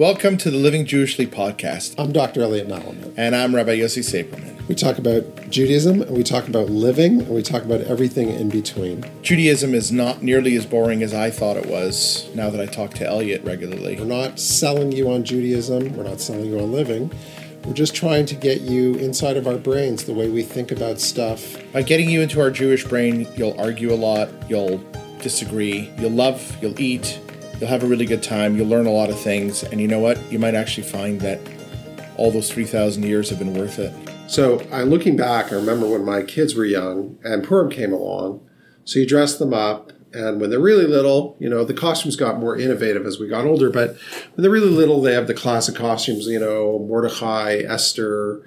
Welcome to the Living Jewishly podcast. I'm Dr. Elliott Malamet. And I'm Rabbi Yossi Saperman. We talk about Judaism, and we talk about living, and we talk about everything in between. Judaism is not nearly as boring as I thought it was now that I talk to Elliott regularly. We're not selling you on Judaism, we're not selling you on living. We're just trying to get you inside of our brains the way we think about stuff. By getting you into our Jewish brain, you'll argue a lot, you'll disagree, you'll love, you'll eat, You'll have a really good time. You'll learn a lot of things. And you know what? You might actually find that all those 3,000 years have been worth it. So, I looking back, I remember when my kids were young and Purim came along. So, you dress them up. And when they're really little, you know, the costumes got more innovative as we got older. But when they're really little, they have the classic costumes, you know, Mordecai, Esther.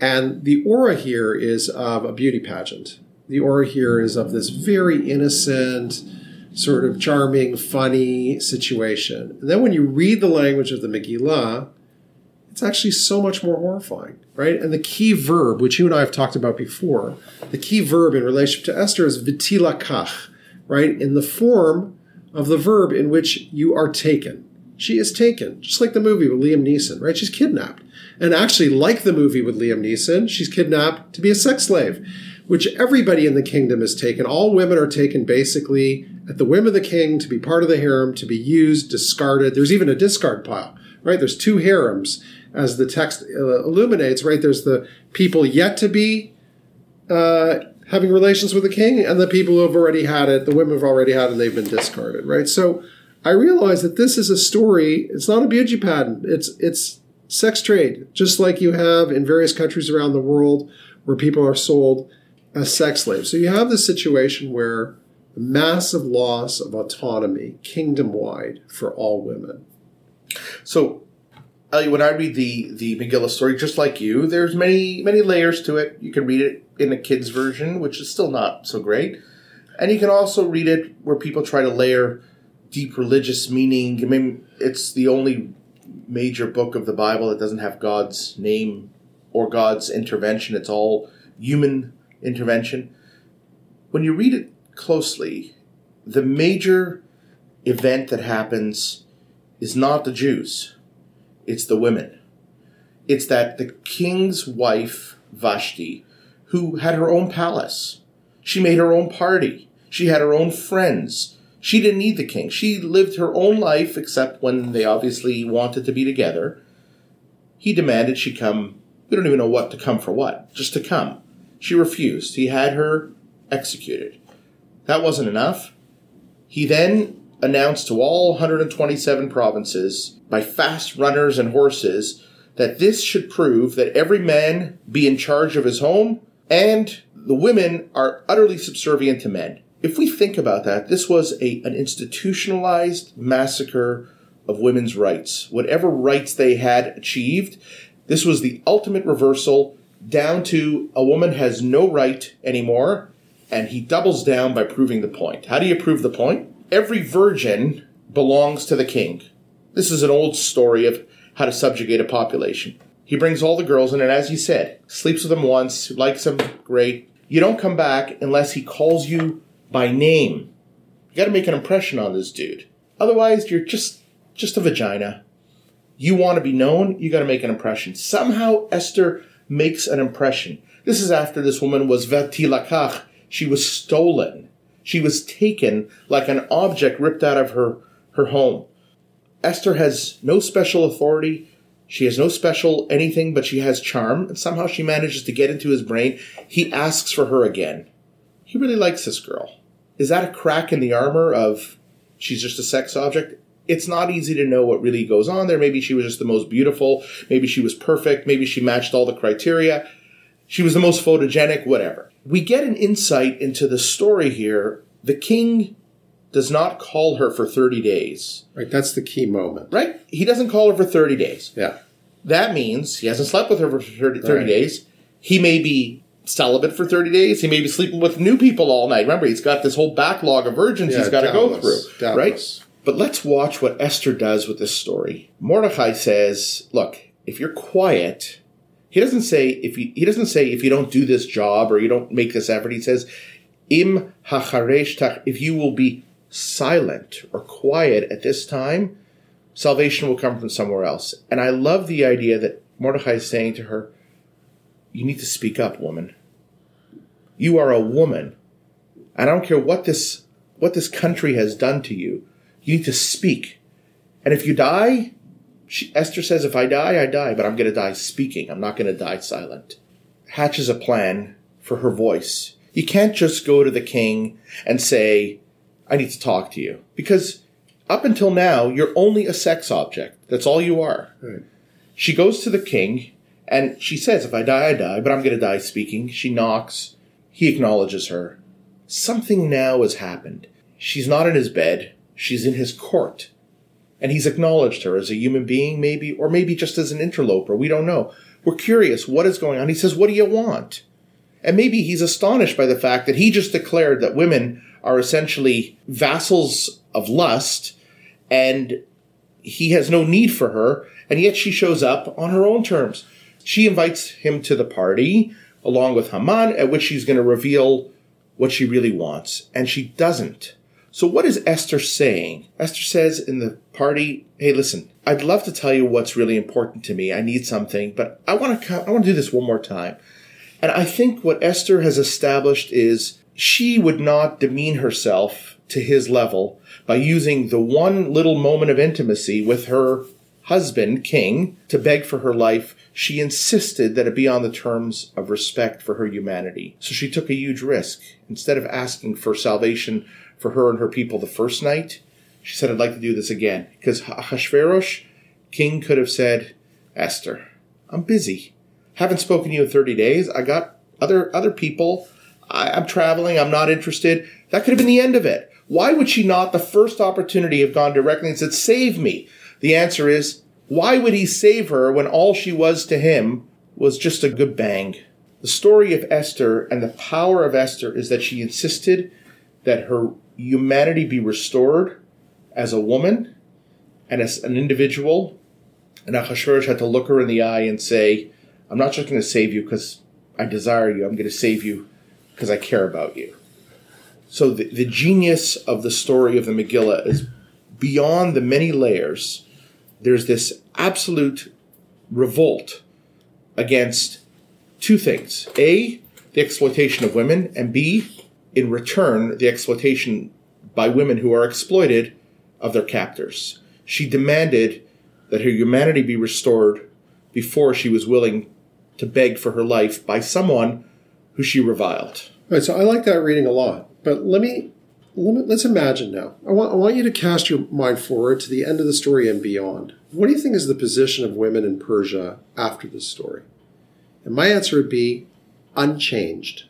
And the aura here is of a beauty pageant. The aura here is of this very innocent, sort of charming, funny situation. And then when you read the language of the Megillah, it's actually so much more horrifying, right? And the key verb, which you and I have talked about before, the key verb in relationship to Esther is vitilakach, right? In the form of the verb in which you are taken. She is taken, just like the movie with Liam Neeson, right? She's kidnapped. And actually, like the movie with Liam Neeson, she's kidnapped to be a sex slave which everybody in the kingdom is taken. All women are taken basically at the whim of the king to be part of the harem, to be used, discarded. There's even a discard pile, right? There's two harems, as the text uh, illuminates, right? There's the people yet to be uh, having relations with the king, and the people who have already had it, the women have already had it, and they've been discarded, right? So I realize that this is a story. It's not a beauty pageant. It's it's sex trade, just like you have in various countries around the world where people are sold as sex slaves. So you have this situation where massive loss of autonomy, kingdom wide, for all women. So, when I read the the Megillah story, just like you, there's many many layers to it. You can read it in a kid's version, which is still not so great, and you can also read it where people try to layer deep religious meaning. I mean, it's the only major book of the Bible that doesn't have God's name or God's intervention. It's all human intervention. When you read it closely, the major event that happens is not the Jews, it's the women. It's that the king's wife, Vashti, who had her own palace, she made her own party, she had her own friends. She didn't need the king. She lived her own life, except when they obviously wanted to be together. He demanded she come. We don't even know what to come for what, just to come. She refused. He had her executed. That wasn't enough. He then announced to all 127 provinces by fast runners and horses that this should prove that every man be in charge of his home and the women are utterly subservient to men. If we think about that, this was a, an institutionalized massacre of women's rights. Whatever rights they had achieved, this was the ultimate reversal down to a woman has no right anymore, and he doubles down by proving the point. How do you prove the point? Every virgin belongs to the king. This is an old story of how to subjugate a population. He brings all the girls in, and as he said, sleeps with them once, likes them, great. You don't come back unless he calls you by name. You got to make an impression on this dude. Otherwise, you're just just a vagina. You want to be known, you got to make an impression. Somehow Esther makes an impression. This is after this woman was vetilakach. She was stolen. She was taken like an object ripped out of her, her home. Esther has no special authority. She has no special anything, but she has charm, and somehow she manages to get into his brain. He asks for her again. He really likes this girl. Is that a crack in the armor of she's just a sex object? It's not easy to know what really goes on there. Maybe she was just the most beautiful. Maybe she was perfect. Maybe she matched all the criteria. She was the most photogenic, whatever. We get an insight into the story here. The king does not call her for 30 days. Right, that's the key moment. Right? He doesn't call her for 30 days. Yeah. That means he hasn't slept with her for 30, 30 right. days. He may be celibate for 30 days. He may be sleeping with new people all night. Remember, he's got this whole backlog of virgins yeah, he's got to go through. Doubtless. Right? But let's watch what Esther does with this story. Mordecai says, look, if you're quiet, he doesn't say if you, he doesn't say if you don't do this job or you don't make this effort. He says, im if you will be silent or quiet at this time, salvation will come from somewhere else. And I love the idea that Mordecai is saying to her, You need to speak up, woman. You are a woman. And I don't care what this what this country has done to you. You need to speak. And if you die, she, Esther says, if I die, I die, but I'm going to die speaking. I'm not going to die silent. Hatches a plan for her voice. You can't just go to the king and say, I need to talk to you. Because up until now, you're only a sex object. That's all you are. Right. She goes to the king and she says, If I die, I die, but I'm going to die speaking. She knocks. He acknowledges her. Something now has happened. She's not in his bed, she's in his court. And he's acknowledged her as a human being, maybe, or maybe just as an interloper. We don't know. We're curious what is going on. He says, What do you want? And maybe he's astonished by the fact that he just declared that women are essentially vassals of lust and he has no need for her, and yet she shows up on her own terms. She invites him to the party along with Haman, at which she's going to reveal what she really wants, and she doesn't. So what is Esther saying? Esther says in the party, "Hey, listen, I'd love to tell you what's really important to me. I need something, but I want to I want to do this one more time." And I think what Esther has established is she would not demean herself to his level by using the one little moment of intimacy with her husband, King, to beg for her life. She insisted that it be on the terms of respect for her humanity. So she took a huge risk. Instead of asking for salvation for her and her people the first night, she said, I'd like to do this again. Because Ahasuerus, King could have said, Esther, I'm busy. Haven't spoken to you in 30 days. I got other, other people. I, I'm traveling. I'm not interested. That could have been the end of it. Why would she not, the first opportunity, have gone directly and said, Save me? The answer is, why would he save her when all she was to him was just a good bang? The story of Esther and the power of Esther is that she insisted that her humanity be restored as a woman and as an individual. And Ahasuerus had to look her in the eye and say, I'm not just going to save you because I desire you, I'm going to save you because I care about you. So the, the genius of the story of the Megillah is beyond the many layers. There's this absolute revolt against two things: a, the exploitation of women, and b, in return, the exploitation by women who are exploited of their captors. She demanded that her humanity be restored before she was willing to beg for her life by someone who she reviled. Right, so I like that reading a lot. But let me, let me let's imagine now. I want I want you to cast your mind forward to the end of the story and beyond. What do you think is the position of women in Persia after this story? And my answer would be unchanged.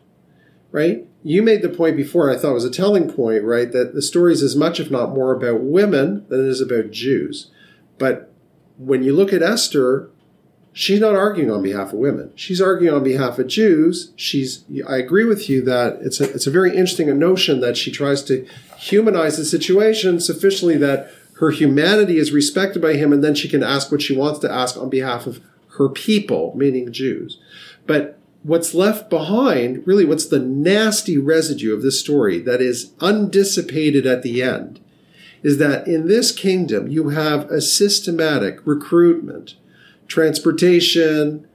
Right? You made the point before, I thought was a telling point, right? That the story is as much, if not more, about women than it is about Jews. But when you look at Esther, she's not arguing on behalf of women. She's arguing on behalf of Jews. She's I agree with you that it's a it's a very interesting notion that she tries to humanize the situation sufficiently that her humanity is respected by him and then she can ask what she wants to ask on behalf of her people, meaning Jews. But what's left behind, really what's the nasty residue of this story that is undissipated at the end, is that in this kingdom you have a systematic recruitment transportation,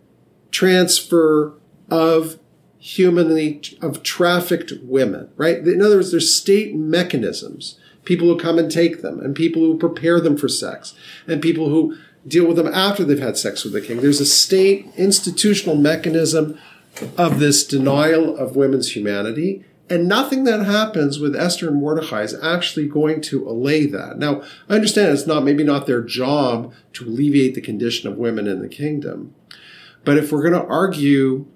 transfer of humanly of trafficked women, right? In other words, there's state mechanisms, people who come and take them, and people who prepare them for sex, and people who deal with them after they've had sex with the king. There's a state institutional mechanism of this denial of women's humanity. And nothing that happens with Esther and Mordecai is actually going to allay that. Now, I understand it's not maybe not their job to alleviate the condition of women in the kingdom. But if we're going to argue,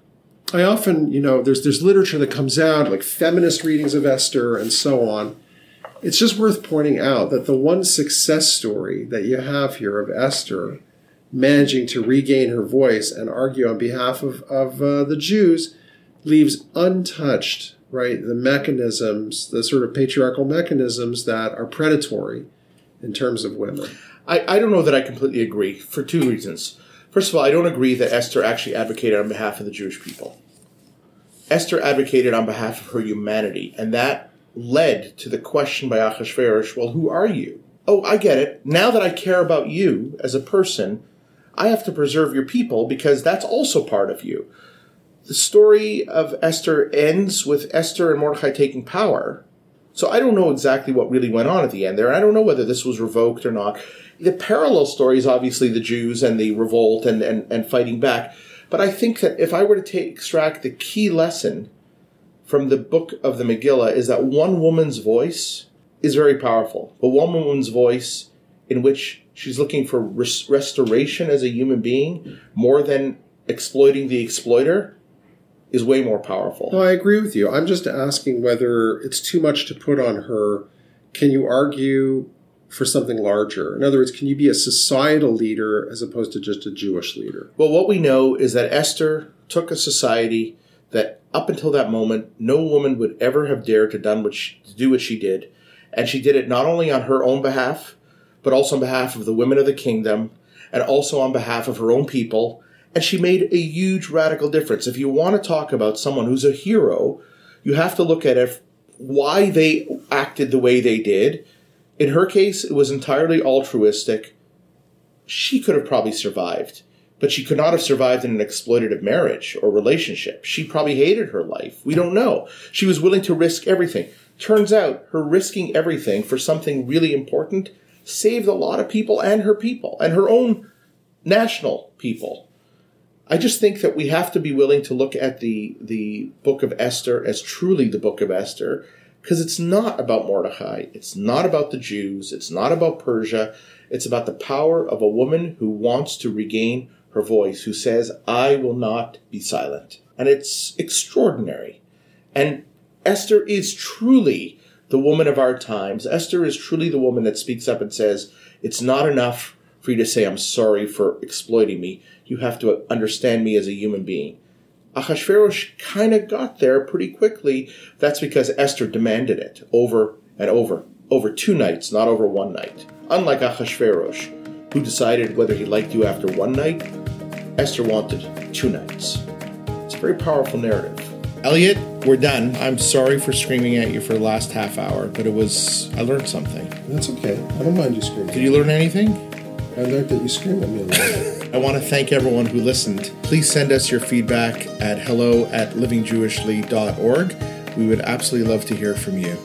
I often, you know, there's there's literature that comes out like feminist readings of Esther and so on. It's just worth pointing out that the one success story that you have here of Esther managing to regain her voice and argue on behalf of, of uh, the Jews leaves untouched right? The mechanisms, the sort of patriarchal mechanisms that are predatory in terms of women. I, I don't know that I completely agree for two reasons. First of all, I don't agree that Esther actually advocated on behalf of the Jewish people. Esther advocated on behalf of her humanity, and that led to the question by Achashverosh, well, who are you? oh, I get it. Now that I care about you as a person, I have to preserve your people because that's also part of you. The story of Esther ends with Esther and Mordecai taking power. So I don't know exactly what really went on at the end there. I don't know whether this was revoked or not. The parallel story is obviously the Jews and the revolt and, and, and fighting back. But I think that if I were to take, extract the key lesson from the book of the Megillah is that one woman's voice is very powerful. But one woman's voice in which she's looking for res- restoration as a human being more than exploiting the exploiter is way more powerful. No, I agree with you. I'm just asking whether it's too much to put on her. Can you argue for something larger? In other words, can you be a societal leader as opposed to just a Jewish leader? Well, what we know is that Esther took a society that up until that moment, no woman would ever have dared to, done what she, to do what she did. And she did it not only on her own behalf, but also on behalf of the women of the kingdom, and also on behalf of her own people. And she made a huge radical difference. If you want to talk about someone who's a hero, you have to look at it, why they acted the way they did. In her case, it was entirely altruistic. She could have probably survived, but she could not have survived in an exploitative marriage or relationship. She probably hated her life. We don't know. She was willing to risk everything. Turns out her risking everything for something really important saved a lot of people and her people and her own national people. I just think that we have to be willing to look at the the book of Esther as truly the book of Esther because it's not about Mordecai, it's not about the Jews, it's not about Persia, it's about the power of a woman who wants to regain her voice, who says, "I will not be silent." And it's extraordinary. And Esther is truly the woman of our times. Esther is truly the woman that speaks up and says, It's not enough for you to say, I'm sorry for exploiting me. You have to understand me as a human being. Ahasuerus kind of got there pretty quickly. That's because Esther demanded it over and over, over two nights, not over one night. Unlike Ahasuerus, who decided whether he liked you after one night, Esther wanted two nights. It's a very powerful narrative. Elliott, we're done. I'm sorry for screaming at you for the last half hour, but it was, I learned something. That's okay. I don't mind you screaming. Did you learn anything? I learned that you scream at me a lot. I want to thank everyone who listened. Please send us your feedback at hello at livingjewishly.org. We would absolutely love to hear from you.